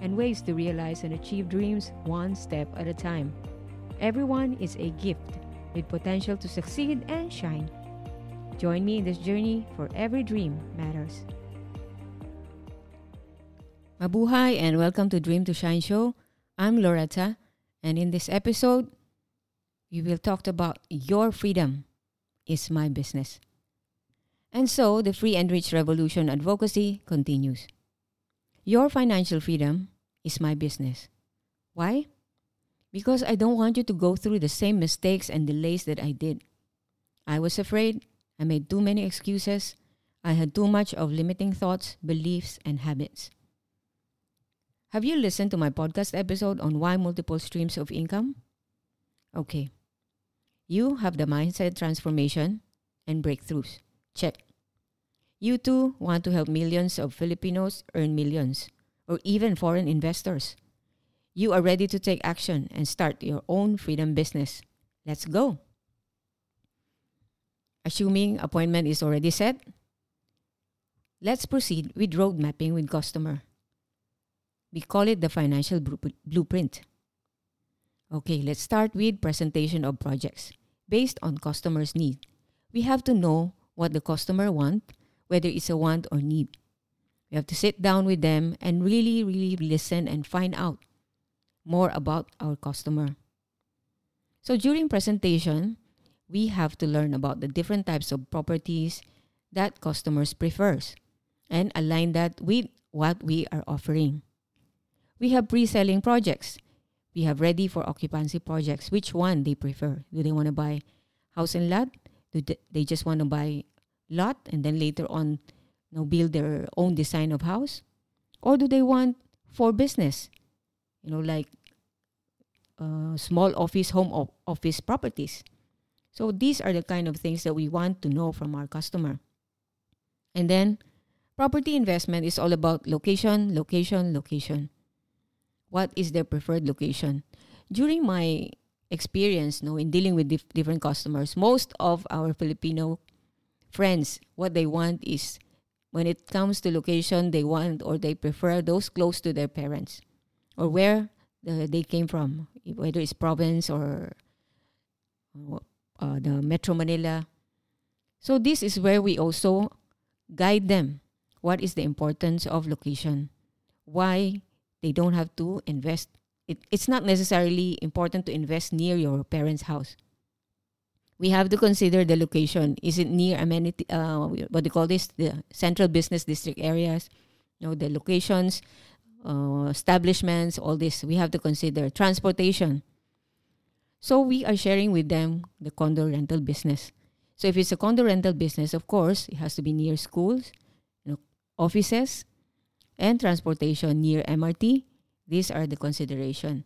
and ways to realize and achieve dreams one step at a time. Everyone is a gift with potential to succeed and shine. Join me in this journey for every dream matters. Mabuhay and welcome to Dream to Shine show. I'm Loretta and in this episode we will talk about your freedom is my business. And so the free and rich revolution advocacy continues. Your financial freedom is my business. Why? Because I don't want you to go through the same mistakes and delays that I did. I was afraid. I made too many excuses. I had too much of limiting thoughts, beliefs, and habits. Have you listened to my podcast episode on why multiple streams of income? Okay. You have the mindset transformation and breakthroughs. Check. You too want to help millions of Filipinos earn millions or even foreign investors. You are ready to take action and start your own freedom business. Let's go. Assuming appointment is already set, let's proceed with road mapping with customer. We call it the financial blueprint. Okay, let's start with presentation of projects based on customer's need. We have to know what the customer want, whether it's a want or need. We have to sit down with them and really, really listen and find out more about our customer. So during presentation, we have to learn about the different types of properties that customers prefers and align that with what we are offering. We have pre-selling projects. We have ready for occupancy projects. Which one they prefer? Do they want to buy house and lot? Do they just want to buy lot and then later on you know, build their own design of house? Or do they want for business? You know, like uh, small office, home op- office properties. So these are the kind of things that we want to know from our customer. And then property investment is all about location, location, location. What is their preferred location? During my experience you know, in dealing with dif- different customers, most of our Filipino friends, what they want is when it comes to location, they want or they prefer those close to their parents or where the, they came from, whether it's province or uh, the Metro Manila. So this is where we also guide them. What is the importance of location? Why they don't have to invest. It, it's not necessarily important to invest near your parents' house we have to consider the location. Is it near amenity? Uh, what do you call this? The central business district areas. You know, the locations, uh, establishments, all this. We have to consider transportation. So we are sharing with them the condo rental business. So if it's a condo rental business, of course, it has to be near schools, you know, offices, and transportation near MRT. These are the consideration.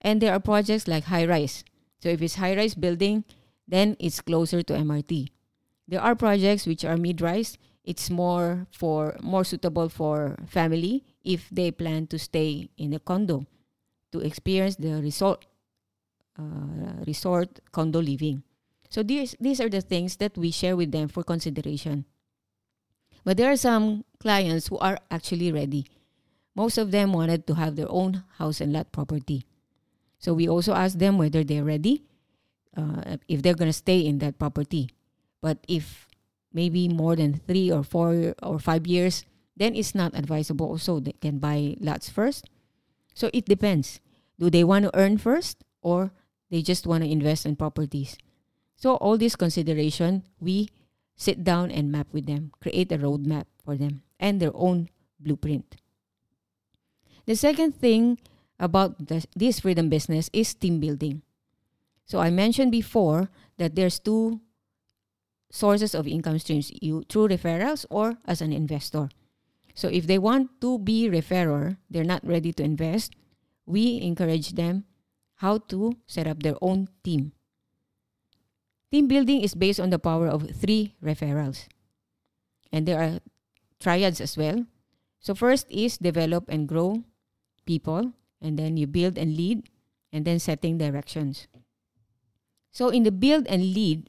And there are projects like high rise. So if it's high rise building, then it's closer to MRT. There are projects which are mid-rise. It's more for more suitable for family if they plan to stay in a condo to experience the resort uh, resort condo living. So these these are the things that we share with them for consideration. But there are some clients who are actually ready. Most of them wanted to have their own house and lot property. So we also asked them whether they're ready uh, if they're going to stay in that property. But if maybe more than three or four or five years, then it's not advisable. Also, they can buy lots first. So it depends. Do they want to earn first or they just want to invest in properties? So all this consideration, we sit down and map with them, create a roadmap for them and their own blueprint. The second thing about this freedom business is team building. So I mentioned before that there's two sources of income streams you through referrals or as an investor. So if they want to be referrer, they're not ready to invest, we encourage them how to set up their own team. Team building is based on the power of three referrals. And there are triads as well. So, first is develop and grow people, and then you build and lead, and then setting directions. So, in the build and lead,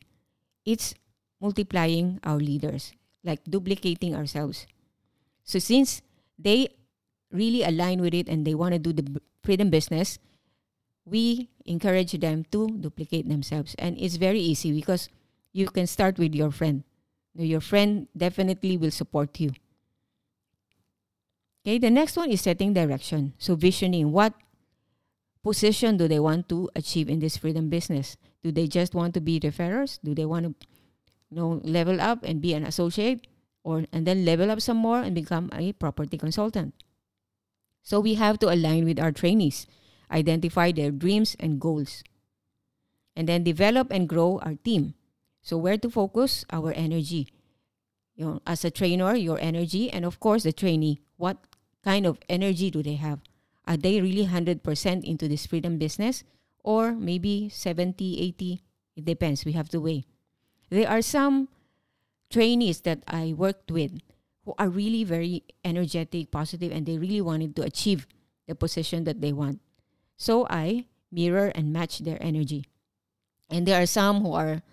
it's multiplying our leaders, like duplicating ourselves. So, since they really align with it and they want to do the freedom business, we encourage them to duplicate themselves. And it's very easy because you can start with your friend. Your friend definitely will support you. Okay, the next one is setting direction. So visioning what position do they want to achieve in this freedom business? Do they just want to be referrers? Do they want to you know level up and be an associate or and then level up some more and become a property consultant? So we have to align with our trainees, identify their dreams and goals, and then develop and grow our team. So where to focus our energy? You know, as a trainer, your energy, and of course the trainee, what kind of energy do they have? Are they really 100% into this freedom business? Or maybe 70, 80? It depends. We have to weigh. There are some trainees that I worked with who are really very energetic, positive, and they really wanted to achieve the position that they want. So I mirror and match their energy. And there are some who are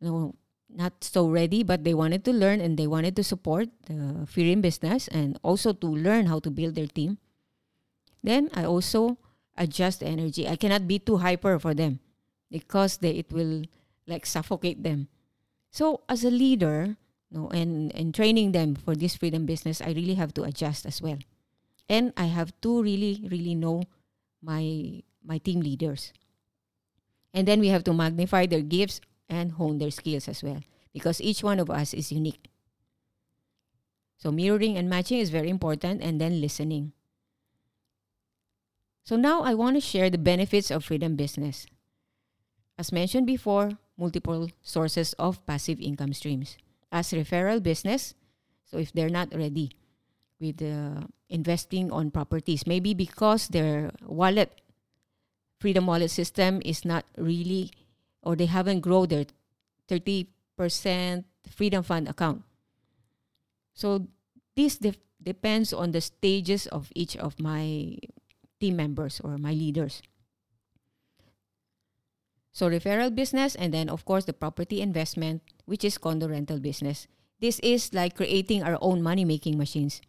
you know, not so ready, but they wanted to learn and they wanted to support the freedom business and also to learn how to build their team. Then I also adjust the energy. I cannot be too hyper for them because they, it will like suffocate them. So as a leader, no, and, and training them for this freedom business, I really have to adjust as well. And I have to really, really know my my team leaders. And then we have to magnify their gifts and hone their skills as well because each one of us is unique. So mirroring and matching is very important and then listening. So now I want to share the benefits of freedom business. As mentioned before, multiple sources of passive income streams as referral business. So if they're not ready with uh, investing on properties, maybe because their wallet, Freedom Wallet system is not really, or they haven't grown their 30% Freedom Fund account. So this de- depends on the stages of each of my team members or my leaders. So referral business and then of course the property investment which is condo rental business. This is like creating our own money making machines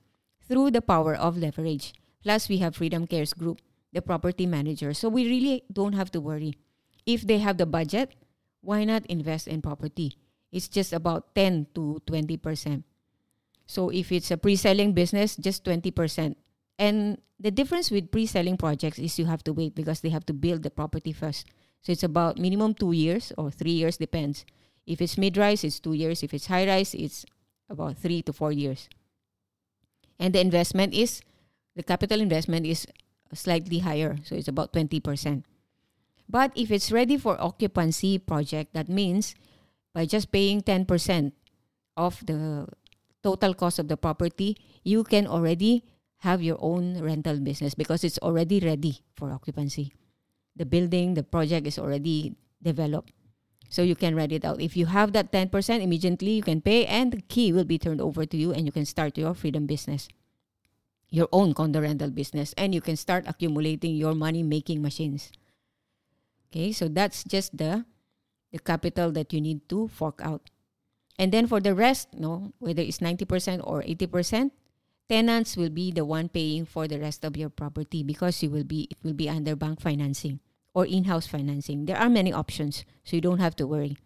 through the power of leverage. Plus we have Freedom Cares Group, the property manager. So we really don't have to worry. If they have the budget, why not invest in property? It's just about 10 to 20%. So if it's a pre-selling business, just 20%. And the difference with pre-selling projects is you have to wait because they have to build the property first. So it's about minimum two years or three years, depends. If it's mid rise, it's two years. If it's high rise, it's about three to four years. And the investment is, the capital investment is slightly higher. So it's about 20%. But if it's ready for occupancy project, that means by just paying 10% of the total cost of the property, you can already have your own rental business because it's already ready for occupancy the building, the project is already developed. So you can write it out. If you have that 10%, immediately you can pay and the key will be turned over to you and you can start your freedom business, your own condo rental business, and you can start accumulating your money making machines. Okay, so that's just the the capital that you need to fork out. And then for the rest, no, whether it's 90% or 80%, tenants will be the one paying for the rest of your property because you will be it will be under bank financing or in-house financing. There are many options, so you don't have to worry.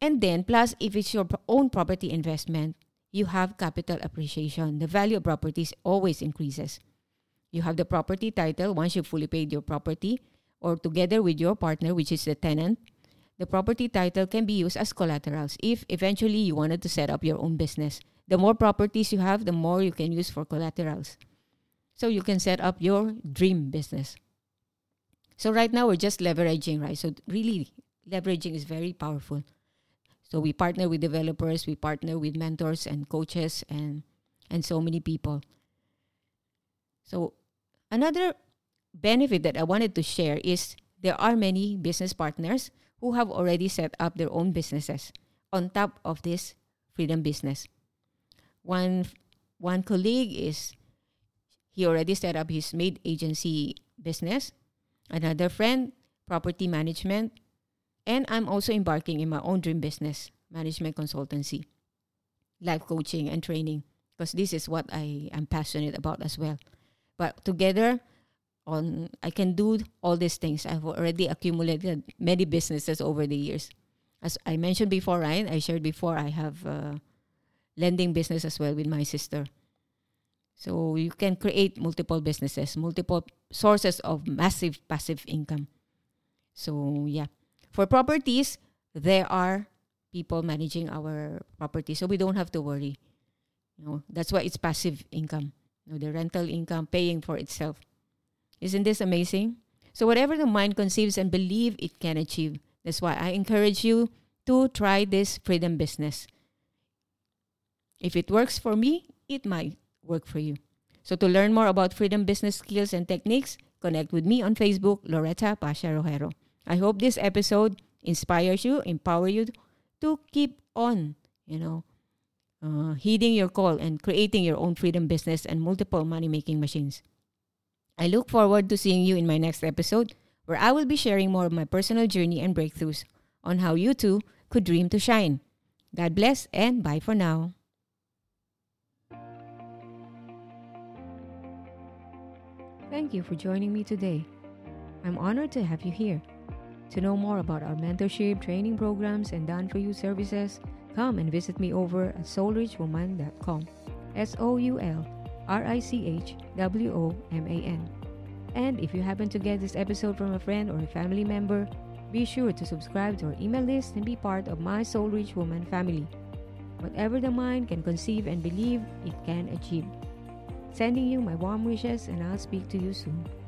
And then plus if it's your own property investment, you have capital appreciation. The value of properties always increases. You have the property title once you've fully paid your property or together with your partner which is the tenant. The property title can be used as collaterals if eventually you wanted to set up your own business. The more properties you have, the more you can use for collaterals. So you can set up your dream business. So right now we're just leveraging, right? So really leveraging is very powerful. So we partner with developers, we partner with mentors and coaches and and so many people. So another benefit that I wanted to share is there are many business partners who have already set up their own businesses on top of this freedom business. One one colleague is he already set up his maid agency business. Another friend, property management, and I'm also embarking in my own dream business, management consultancy, life coaching and training because this is what I am passionate about as well. But together on I can do all these things. I've already accumulated many businesses over the years. As I mentioned before, right? I shared before I have a lending business as well with my sister. So you can create multiple businesses, multiple sources of massive passive income. So yeah. For properties, there are people managing our property. So we don't have to worry. You know, that's why it's passive income. You know, the rental income paying for itself. Isn't this amazing? So whatever the mind conceives and believe it can achieve. That's why I encourage you to try this freedom business. If it works for me, it might work for you. So to learn more about freedom business skills and techniques, connect with me on Facebook, Loretta Pasha Rojero. I hope this episode inspires you, empower you to keep on, you know, uh, heeding your call and creating your own freedom business and multiple money making machines. I look forward to seeing you in my next episode, where I will be sharing more of my personal journey and breakthroughs on how you too could dream to shine. God bless and bye for now. Thank you for joining me today. I'm honored to have you here. To know more about our mentorship, training programs, and done for you services, come and visit me over at soulrichwoman.com. S O U L R I C H W O M A N. And if you happen to get this episode from a friend or a family member, be sure to subscribe to our email list and be part of my Soul Rich Woman family. Whatever the mind can conceive and believe, it can achieve. Sending you my warm wishes, and I'll speak to you soon.